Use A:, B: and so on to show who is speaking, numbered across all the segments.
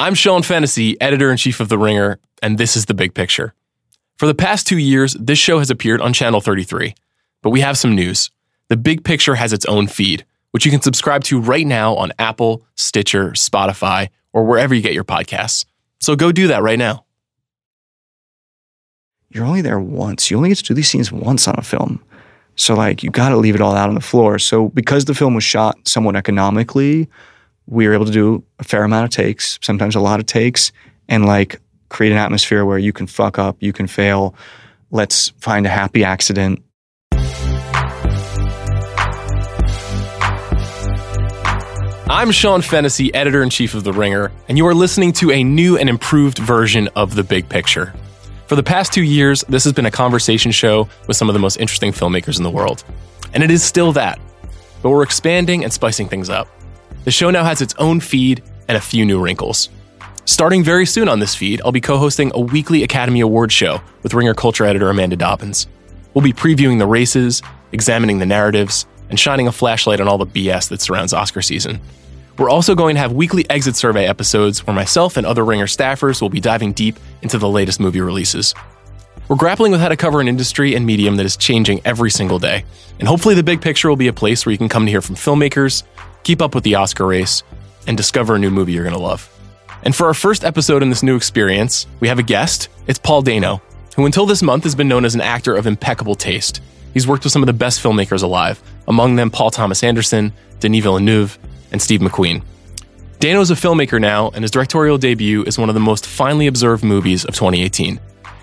A: I'm Sean Fennessey, editor in chief of The Ringer, and this is The Big Picture. For the past two years, this show has appeared on Channel 33. But we have some news. The Big Picture has its own feed, which you can subscribe to right now on Apple, Stitcher, Spotify, or wherever you get your podcasts. So go do that right now.
B: You're only there once. You only get to do these scenes once on a film. So, like, you got to leave it all out on the floor. So, because the film was shot somewhat economically, we were able to do a fair amount of takes, sometimes a lot of takes, and like create an atmosphere where you can fuck up, you can fail. Let's find a happy accident.
A: I'm Sean Fennessey, editor in chief of The Ringer, and you are listening to a new and improved version of The Big Picture. For the past two years, this has been a conversation show with some of the most interesting filmmakers in the world. And it is still that. But we're expanding and spicing things up. The show now has its own feed and a few new wrinkles. Starting very soon on this feed, I'll be co hosting a weekly Academy Award show with Ringer culture editor Amanda Dobbins. We'll be previewing the races, examining the narratives, and shining a flashlight on all the BS that surrounds Oscar season. We're also going to have weekly exit survey episodes where myself and other Ringer staffers will be diving deep into the latest movie releases. We're grappling with how to cover an industry and medium that is changing every single day. And hopefully, the big picture will be a place where you can come to hear from filmmakers, keep up with the Oscar race, and discover a new movie you're going to love. And for our first episode in this new experience, we have a guest. It's Paul Dano, who until this month has been known as an actor of impeccable taste. He's worked with some of the best filmmakers alive, among them Paul Thomas Anderson, Denis Villeneuve, and Steve McQueen. Dano is a filmmaker now, and his directorial debut is one of the most finely observed movies of 2018.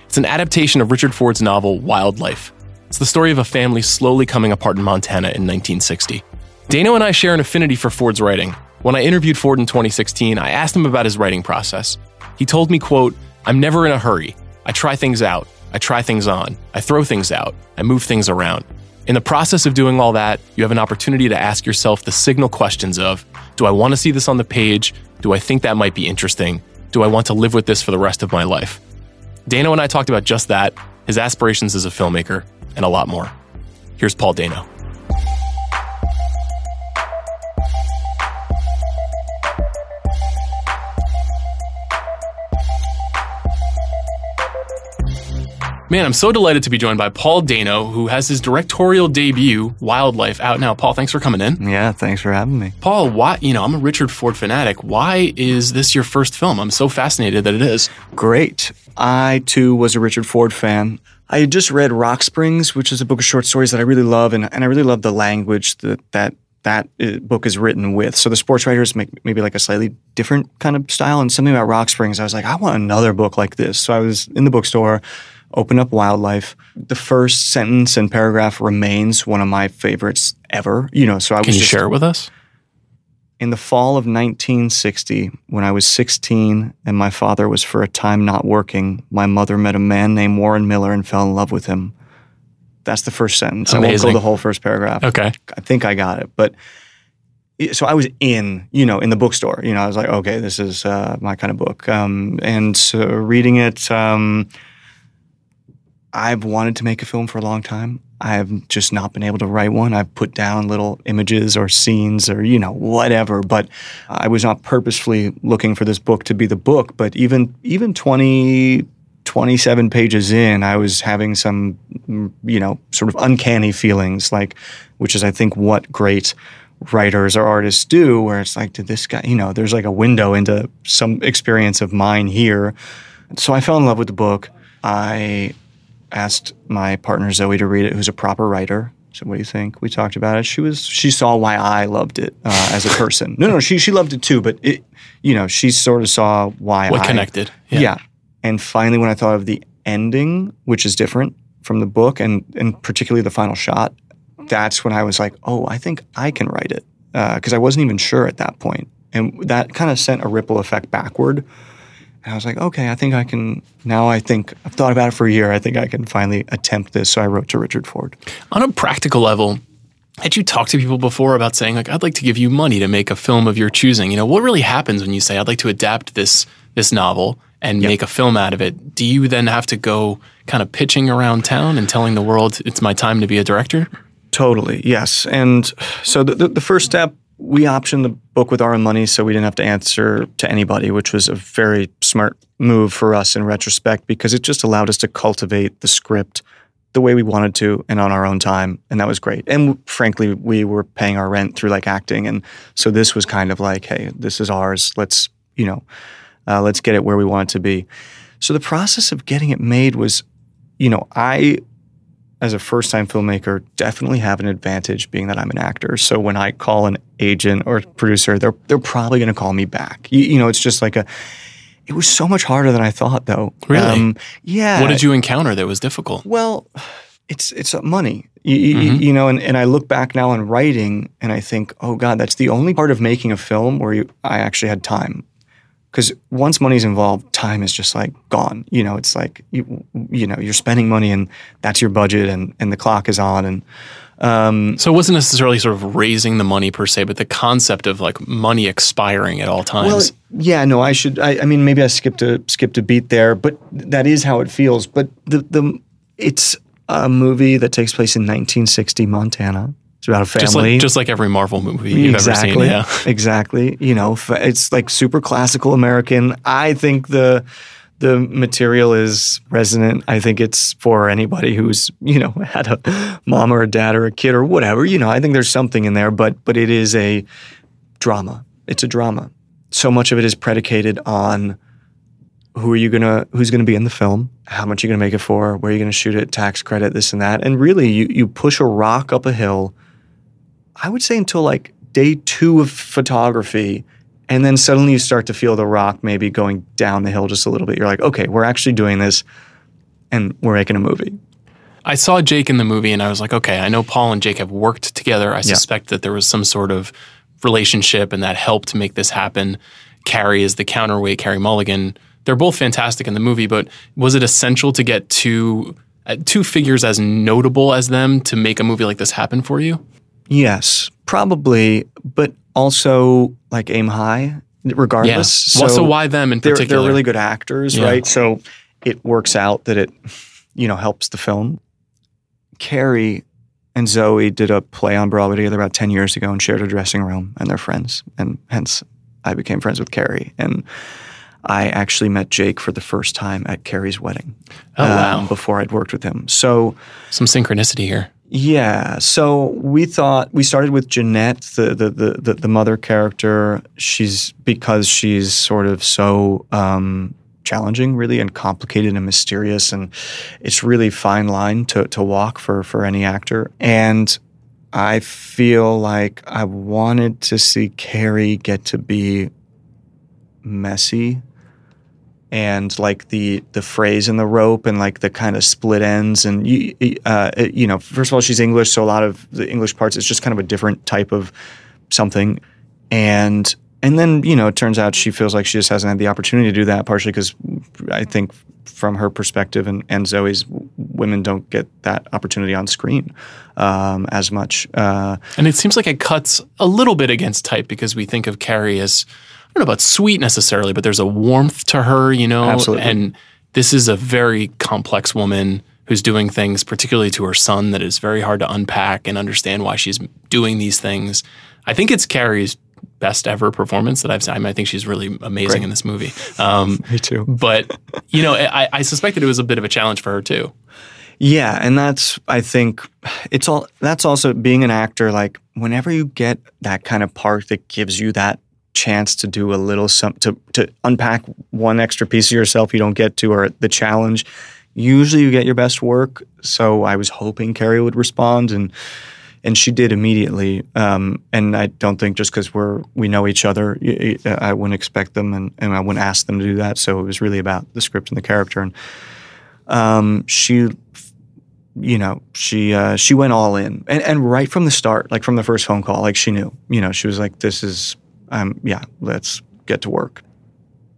A: It's an adaptation of Richard Ford's novel Wildlife. It's the story of a family slowly coming apart in Montana in 1960. Dano and I share an affinity for Ford's writing. When I interviewed Ford in 2016, I asked him about his writing process. He told me, quote, I'm never in a hurry. I try things out. I try things on. I throw things out. I move things around. In the process of doing all that, you have an opportunity to ask yourself the signal questions of Do I want to see this on the page? Do I think that might be interesting? Do I want to live with this for the rest of my life? Dano and I talked about just that, his aspirations as a filmmaker, and a lot more. Here's Paul Dano. Man, I'm so delighted to be joined by Paul Dano, who has his directorial debut, Wildlife, out now. Paul, thanks for coming in.
B: Yeah, thanks for having me.
A: Paul, why, you know, I'm a Richard Ford fanatic. Why is this your first film? I'm so fascinated that it is.
B: Great. I too was a Richard Ford fan. I had just read Rock Springs, which is a book of short stories that I really love, and, and I really love the language that that that uh, book is written with. So the sports writers make maybe like a slightly different kind of style, and something about Rock Springs, I was like, I want another book like this. So I was in the bookstore open up wildlife. The first sentence and paragraph remains one of my favorites ever. You know, so I
A: Can
B: was
A: you
B: just,
A: share it with us?
B: in the fall of 1960, when I was 16 and my father was for a time not working, my mother met a man named Warren Miller and fell in love with him. That's the first sentence. I won't go the whole first paragraph.
A: Okay.
B: I think I got it, but so I was in, you know, in the bookstore. You know, I was like, okay, this is uh, my kind of book. Um, and so reading it, um, I've wanted to make a film for a long time. I've just not been able to write one. I've put down little images or scenes or, you know, whatever, but I was not purposefully looking for this book to be the book. But even, even 20, 27 pages in, I was having some, you know, sort of uncanny feelings, like, which is, I think, what great writers or artists do, where it's like, did this guy, you know, there's like a window into some experience of mine here. So I fell in love with the book. I asked my partner Zoe to read it, who's a proper writer. So what do you think? We talked about it. She was she saw why I loved it uh, as a person. No, no, she she loved it too, but it, you know, she sort of saw why
A: What
B: I
A: connected?
B: yeah. And finally, when I thought of the ending, which is different from the book, and and particularly the final shot, that's when I was like, oh, I think I can write it because I wasn't even sure at that point, and that kind of sent a ripple effect backward. And I was like, okay, I think I can. Now I think I've thought about it for a year. I think I can finally attempt this. So I wrote to Richard Ford.
A: On a practical level, had you talked to people before about saying like I'd like to give you money to make a film of your choosing? You know, what really happens when you say I'd like to adapt this this novel and make a film out of it? Do you then have to go kind of pitching around town and telling the world it's my time to be a director?
B: Totally, yes. And so the, the, the first step we optioned the book with our own money so we didn't have to answer to anybody, which was a very smart move for us in retrospect because it just allowed us to cultivate the script the way we wanted to and on our own time. And that was great. And frankly, we were paying our rent through like acting. And so this was kind of like, hey, this is ours. Let's, you know, uh, let's get it where we want it to be. So the process of getting it made was, you know, I as a first time filmmaker definitely have an advantage being that I'm an actor. So when I call an agent or producer, they're they're probably going to call me back. You, you, know, it's just like a. It was so much harder than I thought, though.
A: Really? Um,
B: yeah.
A: What did you encounter that was difficult?
B: Well, it's it's money. You, mm-hmm. you, know, and, and I look back now on writing, and I think, oh God, that's the only part of making a film where you, I actually had time because once money's involved, time is just like gone. You know, it's like you, you know you're spending money and that's your budget and and the clock is on and.
A: Um, so it wasn't necessarily sort of raising the money per se, but the concept of like money expiring at all times. Well,
B: yeah, no, I should. I, I mean, maybe I skipped a skipped a beat there, but that is how it feels. But the the it's a movie that takes place in 1960 Montana. It's about a family,
A: just like, just like every Marvel movie you've
B: exactly,
A: ever seen. Yeah,
B: exactly. You know, it's like super classical American. I think the the material is resonant. I think it's for anybody who's you know had a mom or a dad or a kid or whatever. You know, I think there's something in there, but but it is a drama. It's a drama. So much of it is predicated on who are you gonna who's gonna be in the film how much are you gonna make it for where are you gonna shoot it tax credit this and that and really you you push a rock up a hill I would say until like day two of photography. And then suddenly you start to feel the rock maybe going down the hill just a little bit. You're like, okay, we're actually doing this and we're making a movie.
A: I saw Jake in the movie and I was like, okay, I know Paul and Jake have worked together. I suspect yeah. that there was some sort of relationship and that helped make this happen. Carey is the counterweight, Carey Mulligan. They're both fantastic in the movie, but was it essential to get two uh, two figures as notable as them to make a movie like this happen for you?
B: Yes, probably, but also like aim high regardless.
A: Yeah. So, so why them in
B: they're,
A: particular?
B: They're really good actors, yeah. right? So it works out that it, you know, helps the film. Carey and Zoe did a play on Broadway together about 10 years ago and shared a dressing room and they're friends. And hence I became friends with Carey. And I actually met Jake for the first time at Carey's wedding.
A: Oh, wow.
B: Um, before I'd worked with him. So
A: some synchronicity here.
B: Yeah. So we thought we started with Jeanette, the the the, the, the mother character. She's because she's sort of so um, challenging, really, and complicated and mysterious, and it's really fine line to to walk for for any actor. And I feel like I wanted to see Carey get to be messy and like the the phrase in the rope and like the kind of split ends and you uh, you know first of all she's English so a lot of the English parts it's just kind of a different type of something. And and then you know it turns out she feels like she just hasn't had the opportunity to do that partially because I think from her perspective and, and Zoe's women don't get that opportunity on screen um, as much uh,
A: and it seems like it cuts a little bit against type because we think of Carey as don't know about sweet necessarily, but there's a warmth to her, you know.
B: Absolutely.
A: And this is a very complex woman who's doing things, particularly to her son, that is very hard to unpack and understand why she's doing these things. I think it's Carey's best ever performance that I've seen. I, mean, I think she's really amazing Great. in this movie.
B: Um, Me too.
A: But you know, I, I that it was a bit of a challenge for her too.
B: Yeah, and that's I think it's all that's also being an actor like whenever you get that kind of part that gives you that chance to do a little some to to unpack one extra piece of yourself you don't get to or the challenge. Usually you get your best work so i was hoping Carey would respond and and she did immediately. Um, and i don't think just because we're we know each other i wouldn't expect them and, and i wouldn't ask them to do that. So it was really about the script and the character. And um, she you know, she uh, she went all in, and and right from the start, like from the first phone call, like she knew, you know, she was like, "This is um, yeah, let's get to work.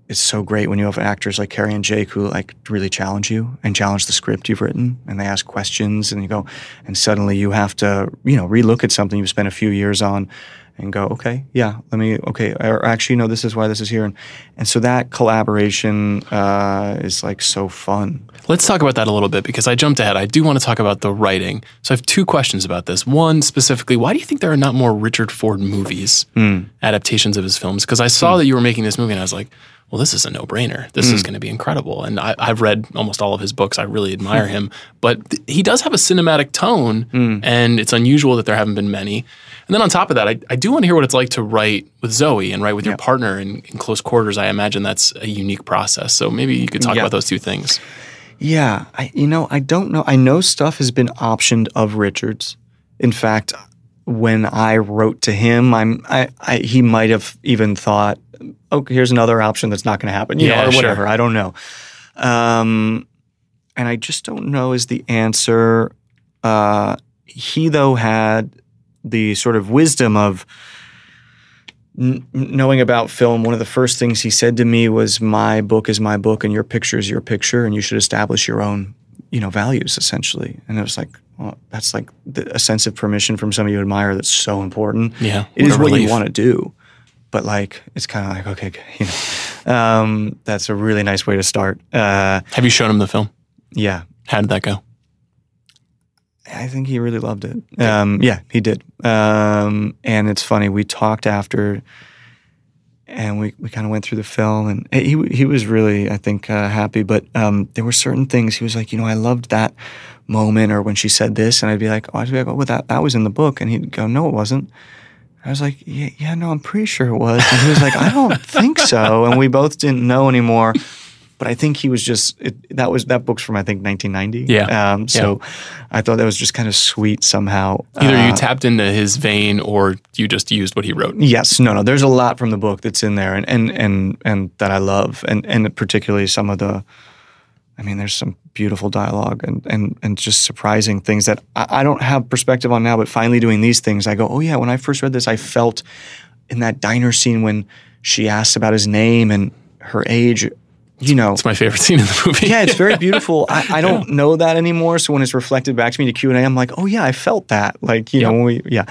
B: It's so great when you have actors like Carey and Jake who like really challenge you and challenge the script you've written, and they ask questions, and you go, and suddenly you have to, you know, relook at something you've spent a few years on, and go, okay, yeah, let me, okay, or actually, no, this is why this is here. And, and so that collaboration uh, is like so fun.
A: Let's talk about that a little bit because I jumped ahead. I do want to talk about the writing. So I have two questions about this. One specifically, why do you think there are not more Richard Ford movies, adaptations of his films? Because I saw that you were making this movie and I was like, well, this is a no brainer. This is hmm. going to be incredible. And I, I've read almost all of his books. I really admire him. But th- he does have a cinematic tone, hmm. and it's unusual that there haven't been many. And then on top of that, I, I do want to hear what it's like to write with Zoe and write with your partner in, in close quarters. I imagine that's a unique process. So maybe you could talk
B: Yeah.
A: about those two things.
B: Yeah, I, you know, I don't know. I know stuff has been optioned of Richards. In fact, when I wrote to him, I'm, I, I he might have even thought, "Okay, here's another option that's not going to happen," you
A: Yeah,
B: know, or
A: sure.
B: whatever. I don't know. Um, and I just don't know is the answer. Uh, he though had the sort of wisdom of n- knowing about film, one of the first things he said to me was, "My book is my book, and your picture is your picture, and you should establish your own, you know, values essentially." And it was like, well, that's like the, a sense of permission from somebody you admire. That's so important.
A: Yeah,
B: it is
A: what
B: what you want to do, but like it's kind of like okay, you know, um, that's a really nice way to start. Uh,
A: Have you shown him the film?
B: yeah,
A: How did that go?
B: I think he really loved it. Um, yeah, he did. Um, and it's funny. We talked after, and we, we kind of went through the film, and he he was really, I think, uh, happy. But um, there were certain things he was like, you know, I loved that moment, or when she said this, and I'd be like, oh, I'd be like, oh, well, that that was in the book, and he'd go, no, it wasn't. I was like, yeah, yeah, no, I'm pretty sure it was. And he was like, I don't think so. And we both didn't know anymore. But I think he was just it, that was that book's from I think 1990.
A: Yeah.
B: Um, so I thought that was just kind of sweet somehow.
A: Either
B: Uh,
A: you tapped into his vein or you just used what he wrote.
B: Yes, no, no. There's a lot from the book that's in there, and and and and that I love, and and particularly some of the. I mean, there's some beautiful dialogue and and and just surprising things that I, I don't have perspective on now. But finally, doing these things, I go, oh yeah. When I first read this, I felt in that diner scene when she asks about his name and her age. You know,
A: It's my favorite scene in the movie.
B: yeah, it's very beautiful. I, I don't know that anymore. So when it's reflected back to me to Q and A, I'm like, oh yeah, I felt that. Like you know, when we yeah,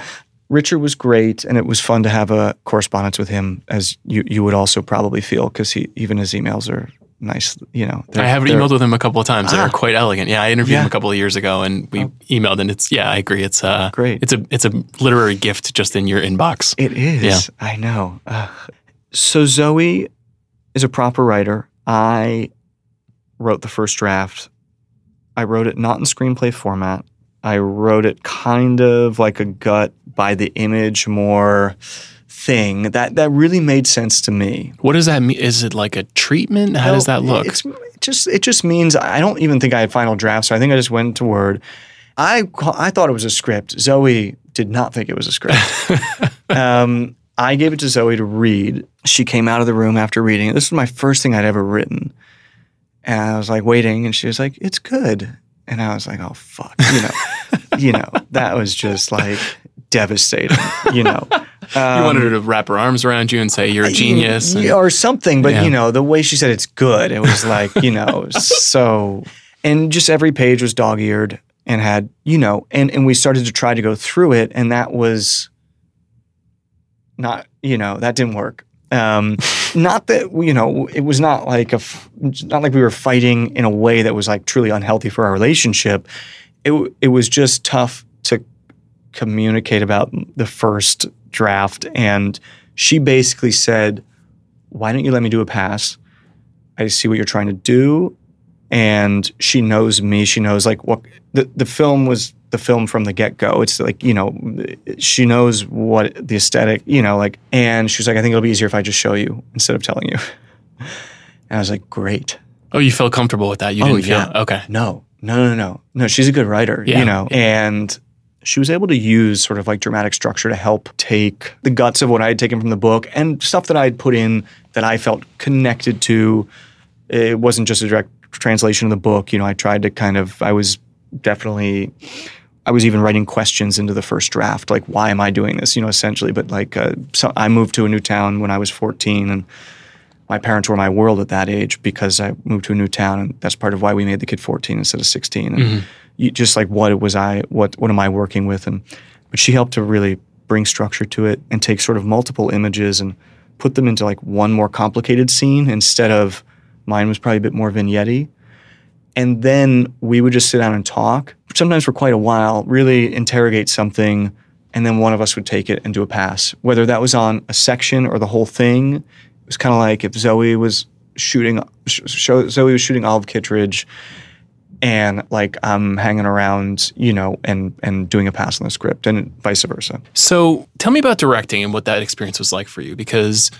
B: Richard was great, and it was fun to have a correspondence with him, as you you would also probably feel because he even his emails are nice. You know,
A: I have emailed with him a couple of times. They're
B: Ah.
A: quite elegant. Yeah, I interviewed
B: Yeah.
A: him a couple of years ago, and we emailed, and it's yeah, I agree. It's uh,
B: Great.
A: It's a it's a literary gift just in your inbox.
B: It is.
A: Yeah.
B: I know. So Zoe is a proper writer. I wrote the first draft. I wrote it not in screenplay format. I wrote it kind of like a gut by the image more thing. That that really made sense to me.
A: What does that mean? Is it like a treatment? How does that look?
B: It's it just it just means I don't even think I had final draft, so I think I just went to Word. I I thought it was a script. Zoe did not think it was a script. um, I gave it to Zoe to read. She came out of the room after reading it. This was my first thing I'd ever written, and I was like waiting, and she was like, "It's good," and I was like, "Oh fuck," you know, you know, that was just like devastating, you know.
A: You wanted her to wrap her arms around you and say you're a genius. and-
B: or something. But
A: Yeah.
B: you know, the way she said it's good, it was like you know, so. And just every page was dog-eared and had you know, and and we started to try to go through it, and that was not you know that didn't work. Um, not that you know it was not like a not like we were fighting in a way that was like truly unhealthy for our relationship. It it was just tough to communicate about the first draft and she basically said why don't you let me do a pass i see what you're trying to do and she knows me she knows like what the, the film was the film from the get-go it's like you know she knows what the aesthetic you know like and she was like i think it'll be easier if i just show you instead of telling you and i was like great
A: oh, you felt comfortable with that? You
B: Oh,
A: didn't
B: yeah.
A: feel okay.
B: no, no, no, no, no. She's a good writer,
A: Yeah.
B: you know, and she was able to use sort of like dramatic structure to help take the guts of what I had taken from the book and stuff that I had put in that I felt connected to. It wasn't just a direct translation of the book. You know, I tried to kind of, I was definitely, I was even writing questions into the first draft, like, why am I doing this? You know, essentially. But like, uh, so I moved to a new town when I was 14 and my parents were my world at that age because I moved to a new town, and that's part of why we made the kid 14 instead of 16. And you, just like what was I, what what am I working with? And but she helped to really bring structure to it and take sort of multiple images and put them into like one more complicated scene instead of mine was probably a bit more vignette and then we would just sit down and talk. Sometimes for quite a while really interrogate something and then one of us would take it and do a pass. Whether that was on a section or the whole thing it was kind of like if zoe was shooting sh- zoe was shooting Olive Kitteridge and like I'm hanging around, you know, and and doing a pass on the script, and vice versa.
A: So tell me about directing and what that experience was like for you, because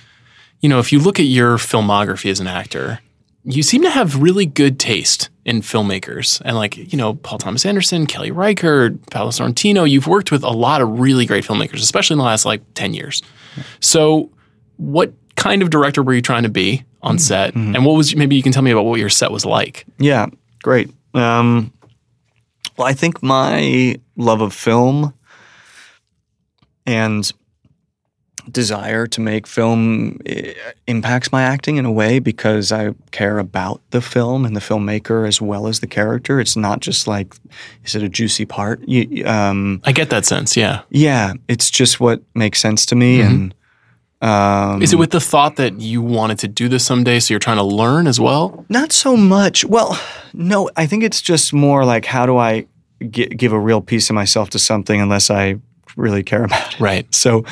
A: you know if you look at your filmography as an actor, you seem to have really good taste in filmmakers, and like you know Paul Thomas Anderson, Kelly Reichardt, Paolo Sorrentino. You've worked with a lot of really great filmmakers, especially in the last like ten years. So what kind of director were you trying to be on mm-hmm. set, mm-hmm. and what was maybe you can tell me about what your set was like?
B: Yeah, great. Um, well, I think my love of film and desire to make film eh, impacts my acting in a way because I care about the film and the filmmaker as well as the character. It's not just like, is it a juicy part? You, um,
A: I get that sense, yeah.
B: yeah, it's just what makes sense to me. And um,
A: Is it with the thought that you wanted to do this someday, so you're trying to learn as well?
B: Not so much. Well, no, I think it's just more like how do I give a real piece of myself to something unless I really care about it.
A: Right.
B: So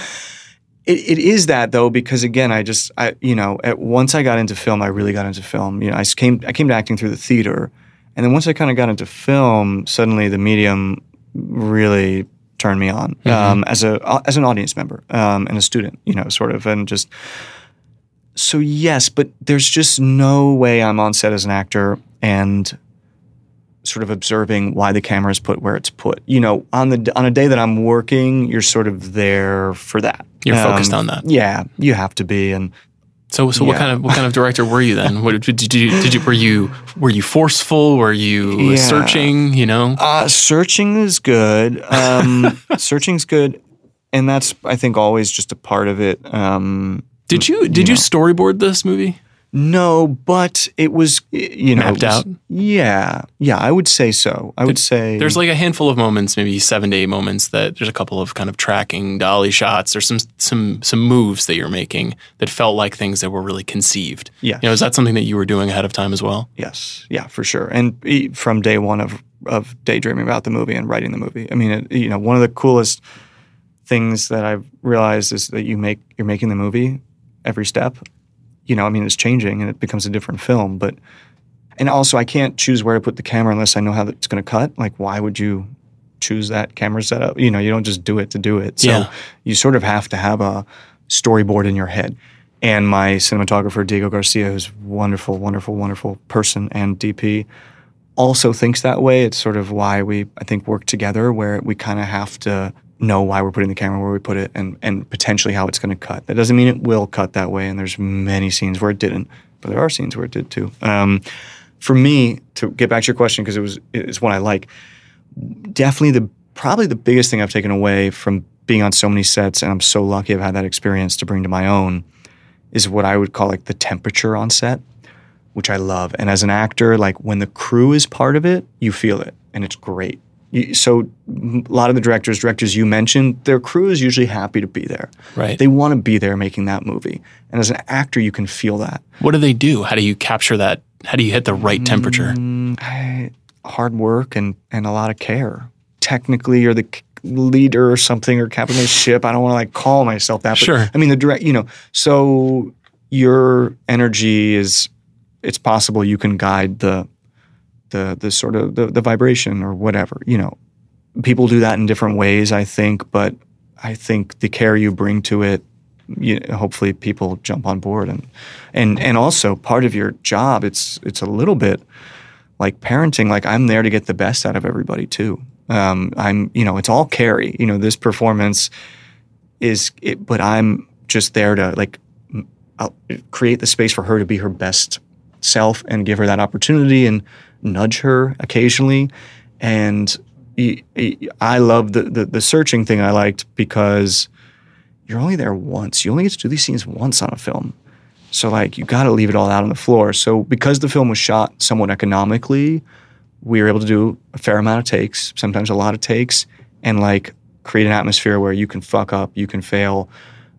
B: it, it is that though because again I just I you know at, once I got into film I really got into film. You know I came I came to acting through the theater, and then once I kind of got into film, suddenly the medium really turned me on um, as a as an audience member um, and a student. You know, sort of and just so yes, but there's just no way I'm on set as an actor and sort of observing why the camera is put where it's put. You know, on the on a day that I'm working, you're sort of there for that.
A: You're focused
B: Um,
A: on that.
B: Yeah, you have to be. And
A: So, so what kind of what kind of director were you then? What, did you did you were you were you forceful? Were you
B: Yeah.
A: searching? You know,
B: uh, searching is good. Um, searching's good, and that's I think always just a part of it. Um,
A: did you did you storyboard this movie?
B: No, but it was you know
A: Mapped
B: was-
A: out?
B: Yeah, yeah, I would say so. I would say
A: There's like a handful of moments, maybe seven to eight moments that there's a couple of kind of tracking dolly shots. There's some some some moves that you're making that felt like things that were really conceived.
B: Yeah,
A: You know, is that something that you were doing ahead of time as well?
B: Yes, yeah, for sure. And from day one of of daydreaming about the movie and writing the movie, I mean, it, you know, one of the coolest things that I've realized is that you make you're making the movie every step. You know, I mean, it's changing and it becomes a different film. But and also, I can't choose where to put the camera unless I know how it's going to cut. Like, why would you choose that camera setup? You know, you don't just do it to do it. So
A: Yeah.
B: you sort of have to have a storyboard in your head. And my cinematographer Diego Garcia, who's wonderful, wonderful, wonderful person and DP, also thinks that way. It's sort of why we, I think, work together, where we kind of have to know why we're putting the camera where we put it, and and potentially how it's going to cut. That doesn't mean it will cut that way. And there's many scenes where it didn't, but there are scenes where it did too. Um, for me, to get back to your question, because it was it's one I like. Definitely the probably the biggest thing I've taken away from being on so many sets, and I'm so lucky I've had that experience to bring to my own, is what I would call like the temperature on set which I love. And as an actor, like when the crew is part of it, you feel it, and it's great. So a lot of the directors, directors you mentioned, their crew is usually happy to be there.
A: Right.
B: They want to be there making that movie. And as an actor, you can feel that.
A: What do they do? How do you capture that? How do you hit the right temperature?
B: Mm, I- hard work and and a lot of care. Technically, you're the leader or something or captain of the ship. I don't want to like call myself that. But,
A: Sure.
B: I mean the direct. You know, so your energy is. It's possible you can guide the, the the sort of the, the vibration or whatever. You know, people do that in different ways. I think, but I think the care you bring to it you hopefully people jump on board and and and also part of your job it's it's a little bit like parenting like i'm there to get the best out of everybody too um, i'm you know it's all Carey you know this performance is it, but i'm just there to like I'll create the space for her to be her best self and give her that opportunity and nudge her occasionally and I love the, the the searching thing i liked because you're only there once. You only get to do these scenes once on a film. So like you got to leave it all out on the floor. So because the film was shot somewhat economically, we were able to do a fair amount of takes, sometimes a lot of takes, and like create an atmosphere where you can fuck up, you can fail.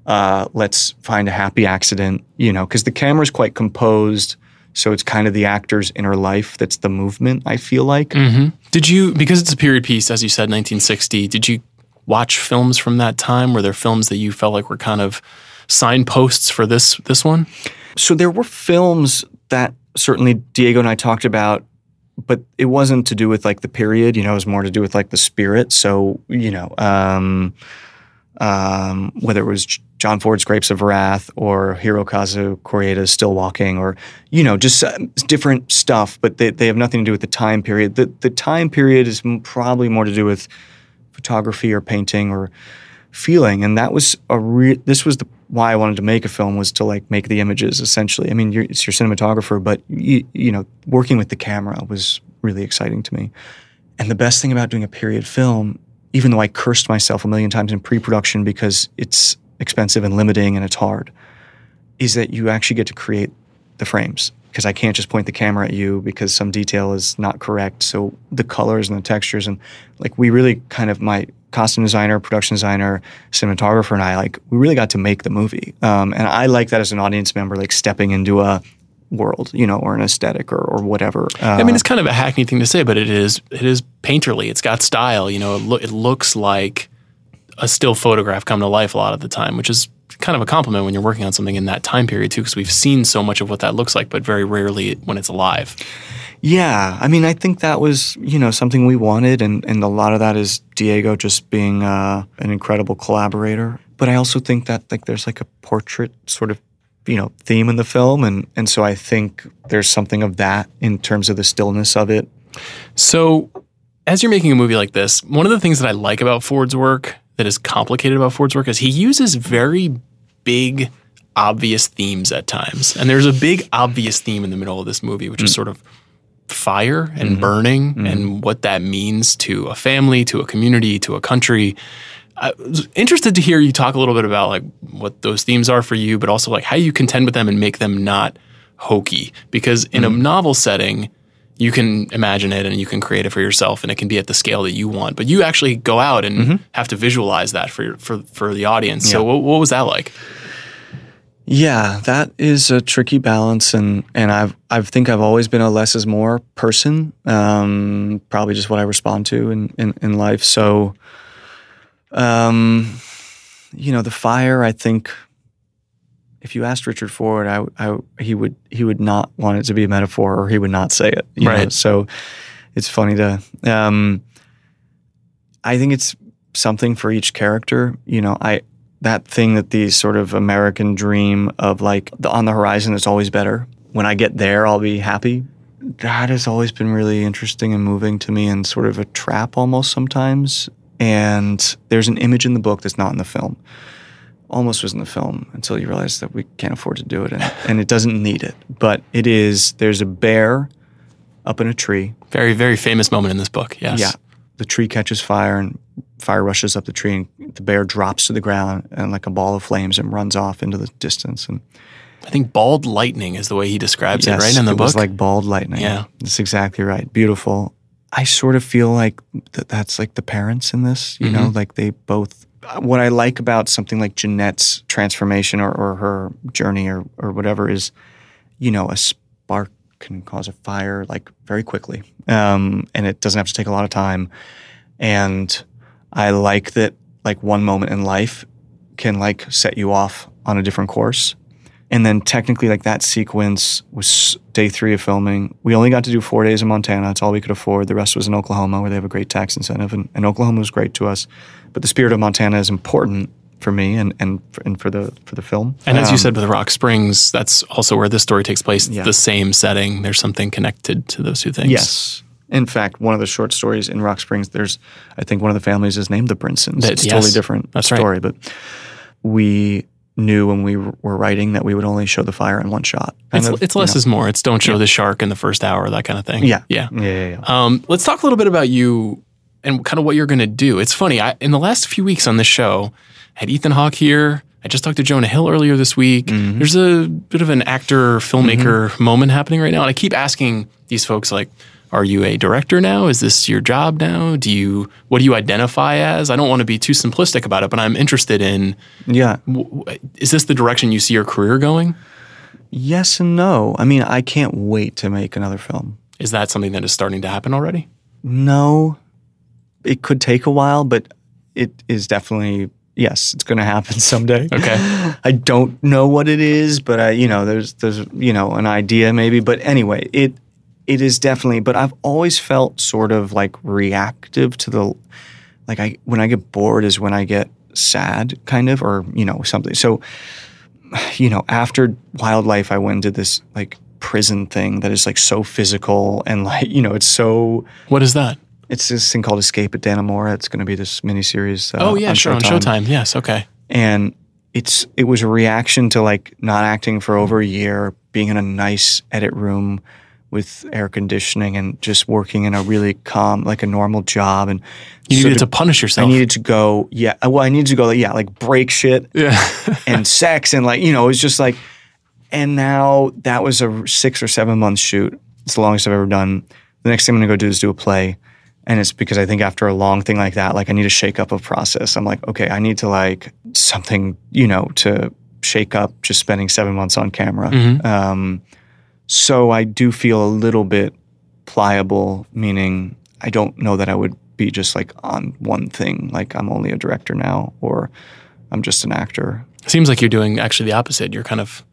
B: Uh, let's find a happy accident, you know, because the camera's quite composed. So it's kind of the actor's inner life that's the movement, I feel like.
A: Mm-hmm. Did you, because it's a period piece, as you said, 1960, did you watch films from that time? Were there films that you felt like were kind of signposts for this this one?
B: So there were films that certainly Diego and I talked about, but it wasn't to do with like the period. You know, it was more to do with like the spirit. So you know, um, um, whether it was John Ford's Grapes of Wrath or Hirokazu Koreeda's Still Walking, or you know, just uh, different stuff, but they, they have nothing to do with the time period. The the time period is probably more to do with photography or painting or feeling, and that was a re- this was the why I wanted to make a film was to like make the images essentially. I mean, you're, it's your cinematographer, but you, you know, working with the camera was really exciting to me. And the best thing about doing a period film, even though I cursed myself a million times in pre-production because it's expensive and limiting and it's hard, is that you actually get to create the frames because I can't just point the camera at you because some detail is not correct. So the colors and the textures and like we really kind of my costume designer, production designer, cinematographer, and I like we really got to make the movie. Um, and I like that as an audience member, like stepping into a world, you know, or an aesthetic or, or whatever.
A: Uh, I mean, it's kind of a hackney thing to say, but it is it is painterly. It's got style. You know, it, lo- it looks like a still photograph come to life a lot of the time, which is kind of a compliment when you're working on something in that time period too, because we've seen so much of what that looks like, but very rarely when it's alive.
B: Yeah, I mean, I think that was you know something we wanted, and and a lot of that is Diego just being uh, an incredible collaborator. But I also think that like there's like a portrait sort of you know theme in the film, and and so I think there's something of that in terms of the stillness of it.
A: So, as you're making a movie like this, one of the things that I like about Ford's work that is complicated about Ford's work is he uses very big obvious themes at times. And there's a big obvious theme in the middle of this movie, which mm. is sort of fire and mm-hmm. burning mm-hmm. and what that means to a family, to a community, to a country. I was interested to hear you talk a little bit about like what those themes are for you, but also like how you contend with them and make them not hokey. Because in mm-hmm. a novel setting, you can imagine it and you can create it for yourself and it can be at the scale that you want. But you actually go out and mm-hmm. have to visualize that for your, for for the audience. Yeah. So what, what was that like?
B: Yeah, that is a tricky balance, and and I've I think I've always been a less is more person. Um, probably just what I respond to in in, in life. So, um, you know, the fire. I think if you asked Richard Ford, I, I he would he would not want it to be a metaphor, or he would not say it.
A: right. Know?
B: So, it's funny to. Um, I think it's something for each character. You know, I that thing that the sort of American dream of like the, on the horizon is always better. When I get there, I'll be happy. That has always been really interesting and moving to me and sort of a trap almost sometimes. And there's an image in the book that's not in the film. Almost was in the film until you realize that we can't afford to do it and, and it doesn't need it. But it is, there's a bear up in a tree.
A: Very, very famous moment in this book, yes.
B: Yeah. The tree catches fire and fire rushes up the tree and the bear drops to the ground and like a ball of flames and runs off into the distance and
A: I think ball lightning is the way he describes yes, it, right in the
B: it
A: book.
B: was like ball lightning.
A: Yeah,
B: that's exactly right. Beautiful. I sort of feel like that that's like the parents in this. You mm-hmm. know, like they both. What I like about something like Jeanette's transformation or, or her journey or or whatever is, you know, a spark can cause a fire like very quickly, um, and it doesn't have to take a lot of time, and I like that like one moment in life can like set you off on a different course. And then technically like that sequence was day three of filming. We only got to do four days in Montana. That's all we could afford. The rest was in Oklahoma where they have a great tax incentive and, and Oklahoma was great to us. But the spirit of Montana is important for me and and for, and for the for the film.
A: And as um, you said with Rock Springs, that's also where this story takes place. Yeah. The same setting. There's something connected to those two things.
B: Yes, in fact, one of the short stories in Rock Springs, there's, I think one of the families is named the Brinsons. That, it's yes, a totally different story, right. but we knew when we were writing that we would only show the fire in one shot.
A: It's, of, it's less know. is more. It's don't show yeah. the shark in the first hour, that kind of thing.
B: Yeah.
A: Yeah.
B: Yeah. yeah, yeah.
A: Um, let's talk a little bit about you and kind of what you're going to do. It's funny. I, in the last few weeks on this show, I had Ethan Hawke here. I just talked to Jonah Hill earlier this week. Mm-hmm. There's a bit of an actor filmmaker mm-hmm. moment happening right now. And I keep asking these folks, like, Are you a director now? Is this your job now? Do you what do you identify as? I don't want to be too simplistic about it, but I'm interested in
B: Yeah.
A: w- is this the direction you see your career going?
B: Yes and no. I mean, I can't wait to make another film.
A: Is that something that is starting to happen already?
B: No, it could take a while, but it is definitely yes, it's going to happen someday.
A: Okay.
B: I don't know what it is, but I, you know, there's there's you know an idea maybe, but anyway, it it is definitely. But I've always felt sort of like reactive to the like I when I get bored is when I get sad, kind of, or you know something. So you know, after wildlife, I went did this like prison thing that is like so physical and like you know it's so
A: What is that?
B: it's this thing called Escape at Dannemora. It's going to be this miniseries. Uh,
A: oh yeah, sure on Showtime. Yes, okay.
B: And it's it was a reaction to like not acting for over a year, being in a nice edit room with air conditioning and just working in a really calm, like a normal job. And
A: You
B: so
A: needed
B: to-
A: to punish yourself.
B: I needed to go, yeah. Well, I needed to go, yeah, like break shit
A: yeah.
B: and sex and like you know it was just like and now that was a six or seven month shoot it's the longest i've ever done the next thing i'm to go do is do a play and it's because i think after a long thing like that like i need to shake up a process i'm like okay i need to like something you know to shake up just spending seven months on camera
A: Mhm.
B: um, so i do feel a little bit pliable meaning i don't know that i would be just like on one thing like i'm only a director now or i'm just an actor
A: Seems like you're doing actually the opposite. You're kind of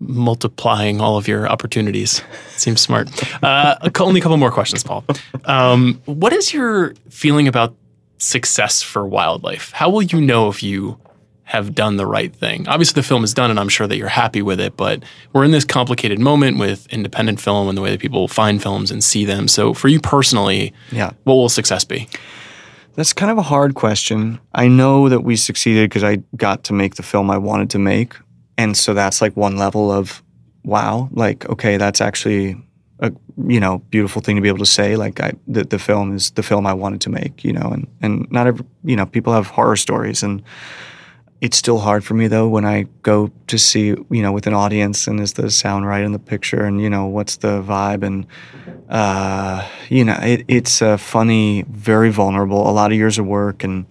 A: multiplying all of your opportunities. Seems smart. Uh, only a couple more questions, Paul. Um, what is your feeling about success for wildlife? How will you know if you have done the right thing? Obviously, the film is done, and I'm sure that you're happy with it. But we're in this complicated moment with independent film and the way that people find films and see them. So, for you personally,
B: yeah
A: what will success be?
B: That's kind of a hard question. I know that we succeeded because I got to make the film I wanted to make. And so that's like one level of wow, like, okay, that's actually a you know, beautiful thing to be able to say. Like I the, the film is the film I wanted to make, you know, and, and not every you know, people have horror stories and it's still hard for me though when I go to see, you know, with an audience and is the sound right in the picture and, you know, what's the vibe and uh, you know, it, it's a funny, very vulnerable, a lot of years of work and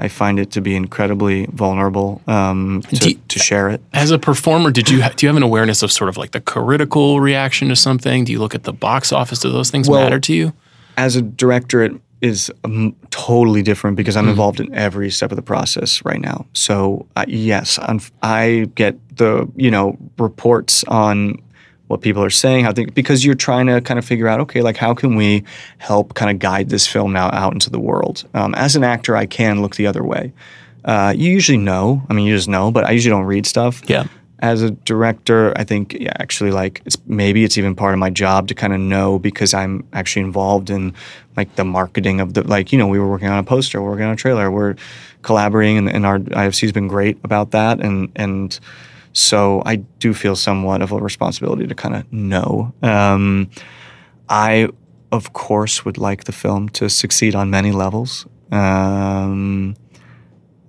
B: I find it to be incredibly vulnerable um, to,
A: you-
B: to share it.
A: As a performer, did you ha- do you have an awareness of sort of like the critical reaction to something? Do you look at the box office? Do those things
B: Well,
A: matter to you?
B: As a director, it is um, totally different because I'm involved in every step of the process right now. So uh, yes, I'm, I get the you know reports on what people are saying, how things because you're trying to kind of figure out okay, like how can we help kind of guide this film now out into the world. Um, as an actor, I can look the other way. Uh, you usually know. I mean, you just know, but I usually don't read stuff
A: Yeah.
B: As a director, I think yeah, actually like it's maybe it's even part of my job to kind of know because I'm actually involved in like the marketing of the like you know we were working on a poster, we're working on a trailer, we're collaborating, and, and our IFC has been great about that, and and so I do feel somewhat of a responsibility to kind of know. Um, I of course would like the film to succeed on many levels. Um,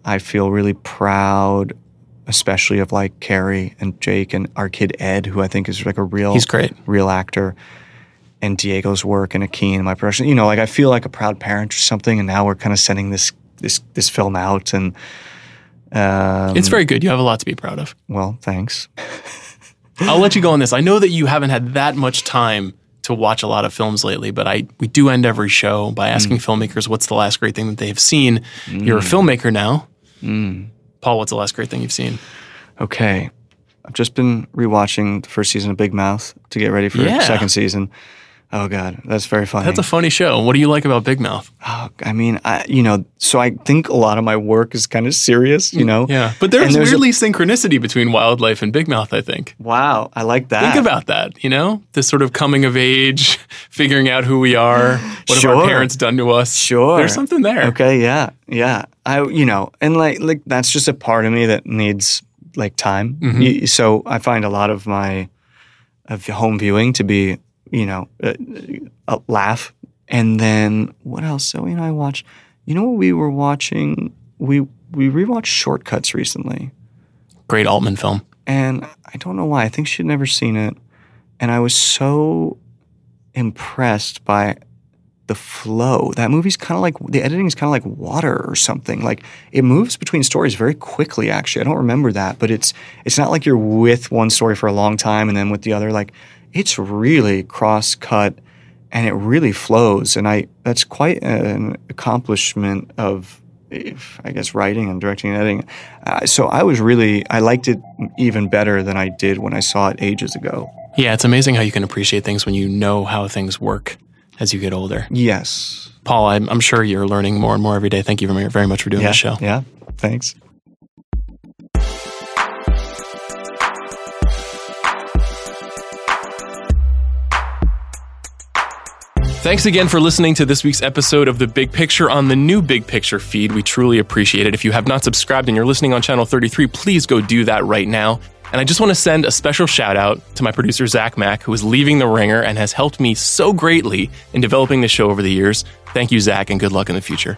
B: I feel really proud especially of like Carey and Jake and our kid Ed, who I think is like a real
A: He's great.
B: real actor, and Diego's work and Akin and my production. You know, like I feel like a proud parent or something, and now we're kind of sending this this this film out, and um,
A: It's very good. You have a lot to be proud of.
B: well. Thanks.
A: I'll let you go on this. I know that you haven't had that much time to watch a lot of films lately, but I we do end every show by asking mm. filmmakers what's the last great thing that they have seen. You're a mm. filmmaker now. Mm. Paul, what's the last great thing you've seen?
B: Okay, I've just been rewatching the first season of Big Mouth to get ready for
A: Yeah.
B: the second season. Oh God, that's very funny.
A: That's a funny show. What do you like about Big Mouth?
B: Oh, I mean, I, you know, so I think a lot of my work is kind of serious, you know.
A: Yeah, but there's,
B: there's a-
A: weirdly synchronicity between Wildlife and Big Mouth. I think.
B: Wow, I like that.
A: Think about that. You know, this sort of coming of age, figuring out who we are. What have our parents done to us?
B: Sure.
A: there's something there.
B: Okay, yeah, yeah. I, you know, and like, like that's just a part of me that needs like time.
A: Mhm.
B: So I find a lot of my of home viewing to be, you know, a, a laugh, and then what else? Zoe and I watch. You know what we were watching? We we rewatched Short Cuts recently.
A: Great Altman film.
B: and I don't know why. I think she'd never seen it, and I was so impressed by the flow. That movie's kind of like the editing is kind of like water or something. Like it moves between stories very quickly. Actually, I don't remember that, but it's it's not like you're with one story for a long time and then with the other. Like it's really cross cut and it really flows. And I that's quite an accomplishment of I guess writing and directing and editing. Uh, so I was really I liked it even better than I did when I saw it ages ago.
A: Yeah, it's amazing how you can appreciate things when you know how things work as you get older.
B: Yes.
A: Paul, I'm, I'm sure you're learning more and more every day. Thank you very, very much for doing
B: yeah,
A: this show.
B: Yeah, thanks.
A: Thanks again for listening to this week's episode of The Big Picture on the new Big Picture feed. We truly appreciate it. If you have not subscribed and you're listening on Channel 33, please go do that right now. And I just want to send a special shout out to my producer, Zach Mack, who is leaving The Ringer and has helped me so greatly in developing the show over the years. Thank you, Zach, and good luck in the future.